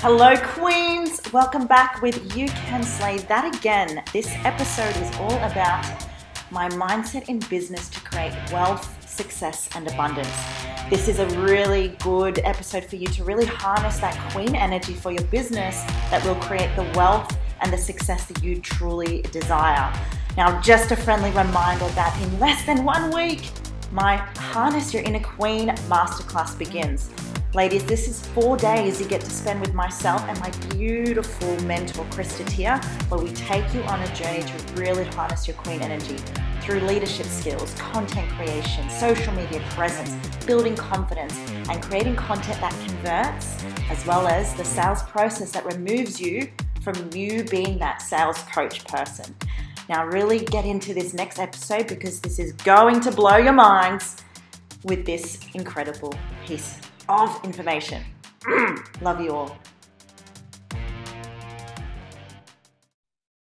Hello, Queens. Welcome back with You Can Slay That Again. This episode is all about my mindset in business to create wealth, success, and abundance. This is a really good episode for you to really harness that queen energy for your business that will create the wealth and the success that you truly desire. Now, just a friendly reminder that in less than one week, my Harness Your Inner Queen Masterclass begins. Ladies, this is four days you get to spend with myself and my beautiful mentor, Krista Tier, where we take you on a journey to really harness your queen energy through leadership skills, content creation, social media presence, building confidence, and creating content that converts, as well as the sales process that removes you from you being that sales coach person. Now, really get into this next episode because this is going to blow your minds with this incredible piece of information. Love you all.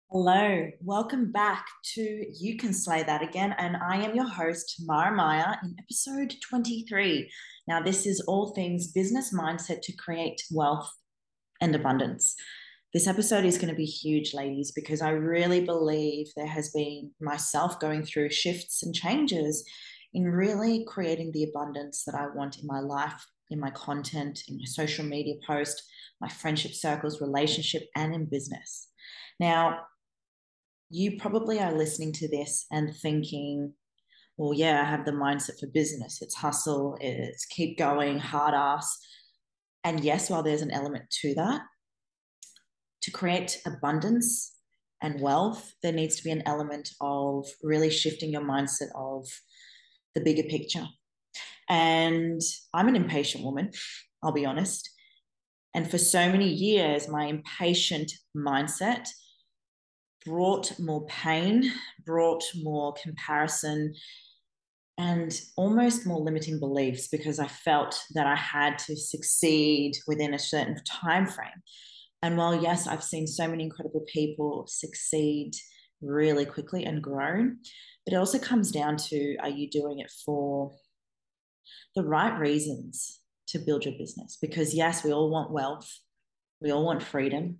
Hello, welcome back to You Can Slay That Again. And I am your host, Mara Maya, in episode 23. Now, this is all things business mindset to create wealth and abundance. This episode is going to be huge, ladies, because I really believe there has been myself going through shifts and changes in really creating the abundance that I want in my life in my content, in my social media post, my friendship circles, relationship, and in business. Now, you probably are listening to this and thinking, well, yeah, I have the mindset for business. It's hustle, it's keep going, hard ass. And yes, while there's an element to that, to create abundance and wealth, there needs to be an element of really shifting your mindset of the bigger picture. And I'm an impatient woman, I'll be honest. And for so many years, my impatient mindset brought more pain, brought more comparison, and almost more limiting beliefs because I felt that I had to succeed within a certain time frame. And while yes, I've seen so many incredible people succeed really quickly and grown, but it also comes down to are you doing it for the right reasons to build your business. Because, yes, we all want wealth, we all want freedom,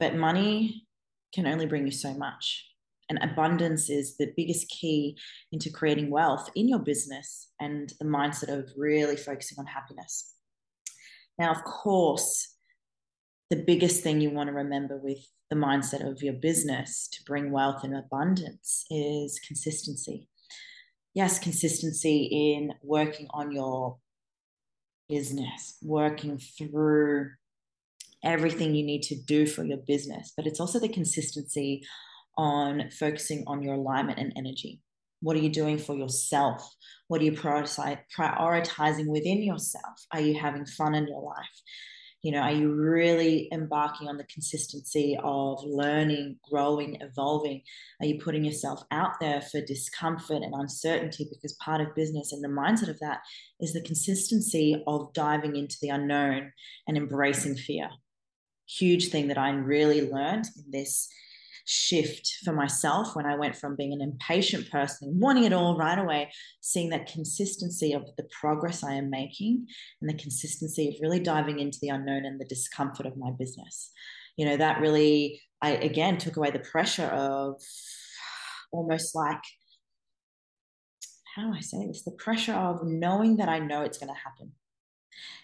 but money can only bring you so much. And abundance is the biggest key into creating wealth in your business and the mindset of really focusing on happiness. Now, of course, the biggest thing you want to remember with the mindset of your business to bring wealth and abundance is consistency yes, consistency in working on your business, working through everything you need to do for your business, but it's also the consistency on focusing on your alignment and energy. What are you doing for yourself? What are you prioritizing within yourself? Are you having fun in your life? You know are you really embarking on the consistency of learning growing evolving? Are you putting yourself out there for discomfort and uncertainty? Because part of business and the mindset of that is the consistency of diving into the unknown and embracing fear. Huge thing that i really learned in this shift for myself when I went from being an impatient person wanting it all right away, seeing that consistency of the progress I am making and the consistency of really diving into the unknown and the discomfort of my business. You know, that really, I again took away the pressure of almost like, how do I say this? The pressure of knowing that I know it's going to happen.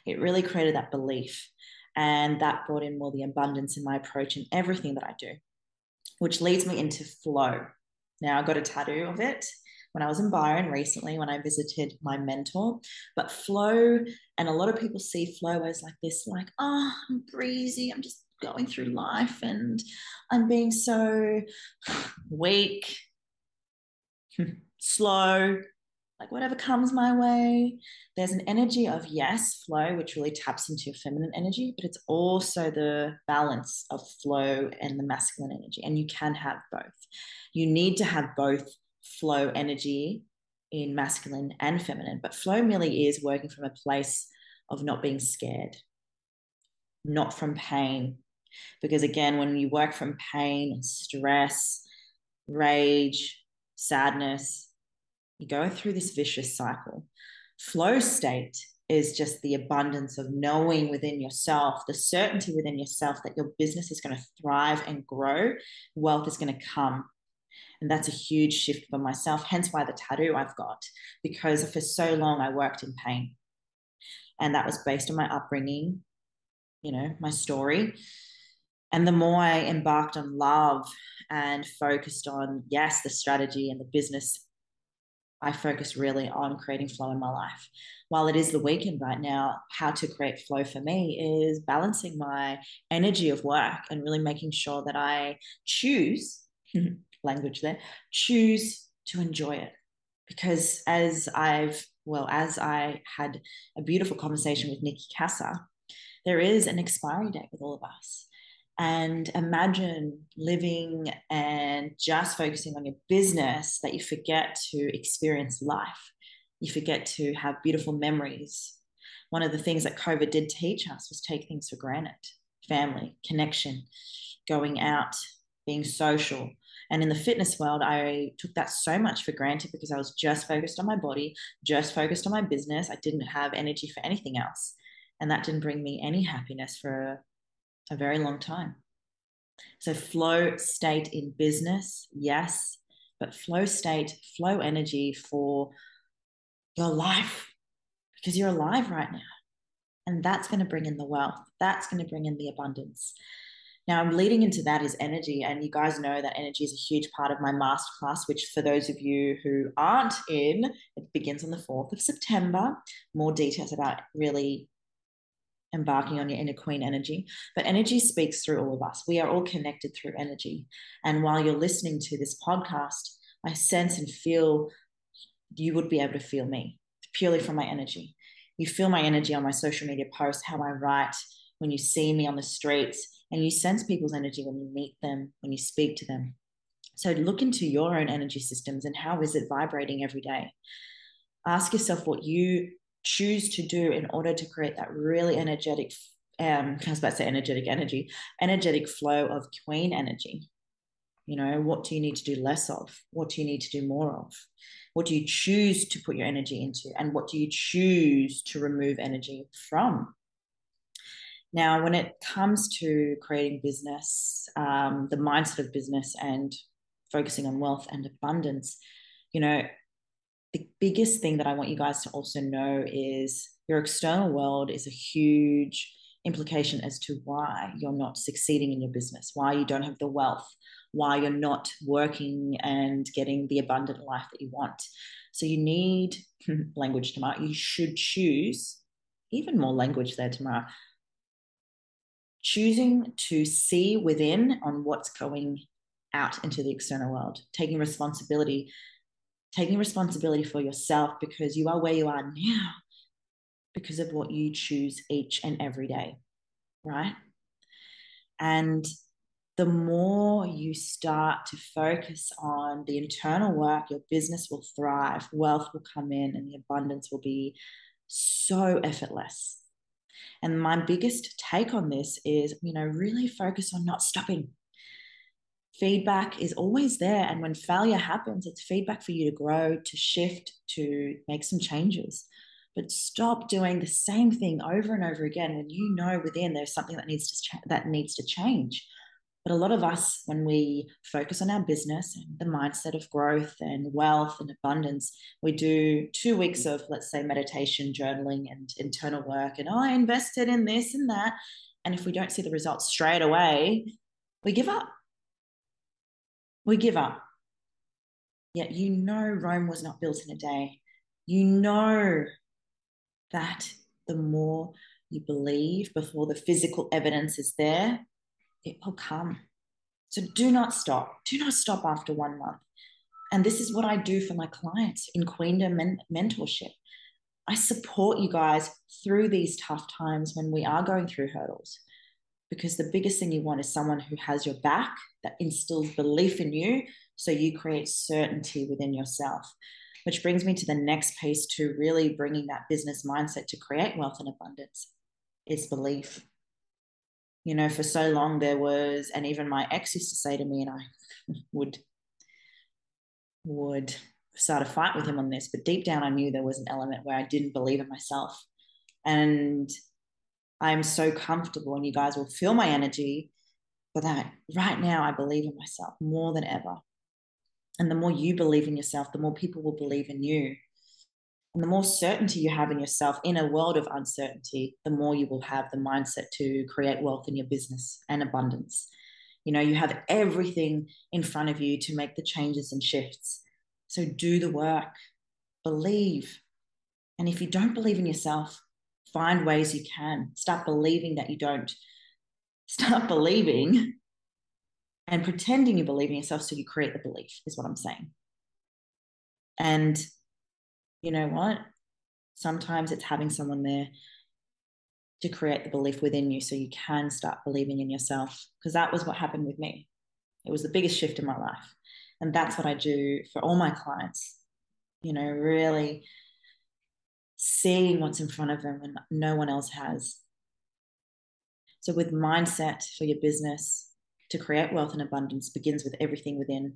It really created that belief. And that brought in more the abundance in my approach and everything that I do which leads me into flow. Now, I got a tattoo of it when I was in Byron recently when I visited my mentor. But flow, and a lot of people see flow as like this, like, oh, I'm breezy, I'm just going through life and I'm being so weak, slow, like whatever comes my way. There's an energy of yes, flow, which really taps into your feminine energy, but it's also the balance of flow and the masculine energy. And you can have both. You need to have both flow energy in masculine and feminine, but flow merely is working from a place of not being scared, not from pain. Because again, when you work from pain, stress, rage, sadness, you go through this vicious cycle. Flow state is just the abundance of knowing within yourself, the certainty within yourself that your business is going to thrive and grow, wealth is going to come. And that's a huge shift for myself, hence why the tattoo I've got, because for so long I worked in pain. And that was based on my upbringing, you know, my story. And the more I embarked on love and focused on, yes, the strategy and the business, I focus really on creating flow in my life while it is the weekend right now, how to create flow for me is balancing my energy of work and really making sure that I choose mm-hmm. language there, choose to enjoy it. Because as I've, well, as I had a beautiful conversation with Nikki Casa, there is an expiry date with all of us. And imagine living and just focusing on your business that you forget to experience life you forget to have beautiful memories. One of the things that COVID did teach us was take things for granted family, connection, going out, being social. And in the fitness world, I took that so much for granted because I was just focused on my body, just focused on my business. I didn't have energy for anything else. And that didn't bring me any happiness for a, very long time. So, flow state in business, yes, but flow state, flow energy for your life because you're alive right now. And that's going to bring in the wealth. That's going to bring in the abundance. Now, I'm leading into that is energy. And you guys know that energy is a huge part of my masterclass, which for those of you who aren't in, it begins on the 4th of September. More details about really embarking on your inner queen energy. But energy speaks through all of us. We are all connected through energy. And while you're listening to this podcast, I sense and feel you would be able to feel me purely from my energy. You feel my energy on my social media posts, how I write, when you see me on the streets, and you sense people's energy when you meet them, when you speak to them. So look into your own energy systems and how is it vibrating every day? Ask yourself what you choose to do in order to create that really energetic, um, I was about to say energetic energy, energetic flow of queen energy. You know, what do you need to do less of? What do you need to do more of? What do you choose to put your energy into? And what do you choose to remove energy from? Now, when it comes to creating business, um, the mindset of business and focusing on wealth and abundance, you know, the biggest thing that I want you guys to also know is your external world is a huge implication as to why you're not succeeding in your business, why you don't have the wealth, why you're not working and getting the abundant life that you want. So you need language tomorrow. You should choose even more language there tomorrow. Choosing to see within on what's going out into the external world, taking responsibility, taking responsibility for yourself because you are where you are now because of what you choose each and every day, right? And the more you start to focus on the internal work, your business will thrive, wealth will come in, and the abundance will be so effortless. And my biggest take on this is, you know, really focus on not stopping. Feedback is always there. And when failure happens, it's feedback for you to grow, to shift, to make some changes. But stop doing the same thing over and over again when you know within there's something that needs to ch- that needs to change but a lot of us, when we focus on our business and the mindset of growth and wealth and abundance, we do two weeks of, let's say, meditation, journaling, and internal work. And oh, I invested in this and that. And if we don't see the results straight away, we give up. We give up. Yet you know Rome was not built in a day. You know that the more you believe before the physical evidence is there, it will come. So do not stop. Do not stop after one month. And this is what I do for my clients in Queendom men- mentorship. I support you guys through these tough times when we are going through hurdles. Because the biggest thing you want is someone who has your back, that instills belief in you, so you create certainty within yourself. Which brings me to the next piece to really bringing that business mindset to create wealth and abundance is belief you know, for so long there was, and even my ex used to say to me, and I would would start a fight with him on this, but deep down I knew there was an element where I didn't believe in myself. And I'm so comfortable, and you guys will feel my energy. But that right now, I believe in myself more than ever. And the more you believe in yourself, the more people will believe in you. And the more certainty you have in yourself in a world of uncertainty, the more you will have the mindset to create wealth in your business and abundance. You know, you have everything in front of you to make the changes and shifts. So do the work, believe. And if you don't believe in yourself, find ways you can. Start believing that you don't. Start believing and pretending you believe in yourself so you create the belief, is what I'm saying. And you know what? Sometimes it's having someone there to create the belief within you so you can start believing in yourself. Because that was what happened with me. It was the biggest shift in my life. And that's what I do for all my clients. You know, really seeing what's in front of them and no one else has. So, with mindset for your business to create wealth and abundance begins with everything within.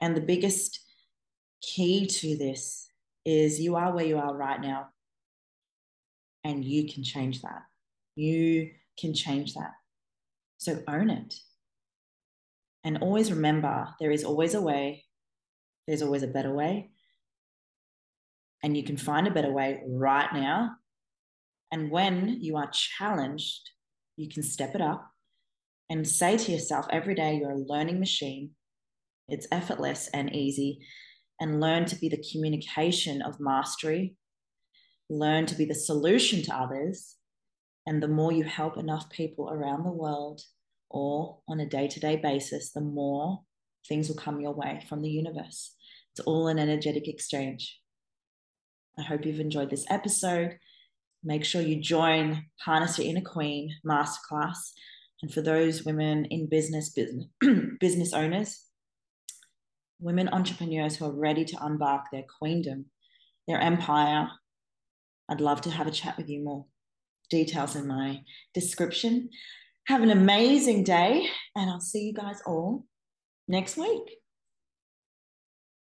And the biggest key to this is you are where you are right now and you can change that. You can change that. So own it. And always remember there is always a way, there's always a better way. And you can find a better way right now. And when you are challenged, you can step it up and say to yourself every day, you're a learning machine. It's effortless and easy and learn to be the communication of mastery, learn to be the solution to others. And the more you help enough people around the world or on a day to day basis, the more things will come your way from the universe. It's all an energetic exchange. I hope you've enjoyed this episode. Make sure you join Harness Your Inner Queen Masterclass. And for those women in business, business, business owners, women entrepreneurs who are ready to embark their queendom, their empire. I'd love to have a chat with you more. Details in my description. Have an amazing day, and I'll see you guys all next week.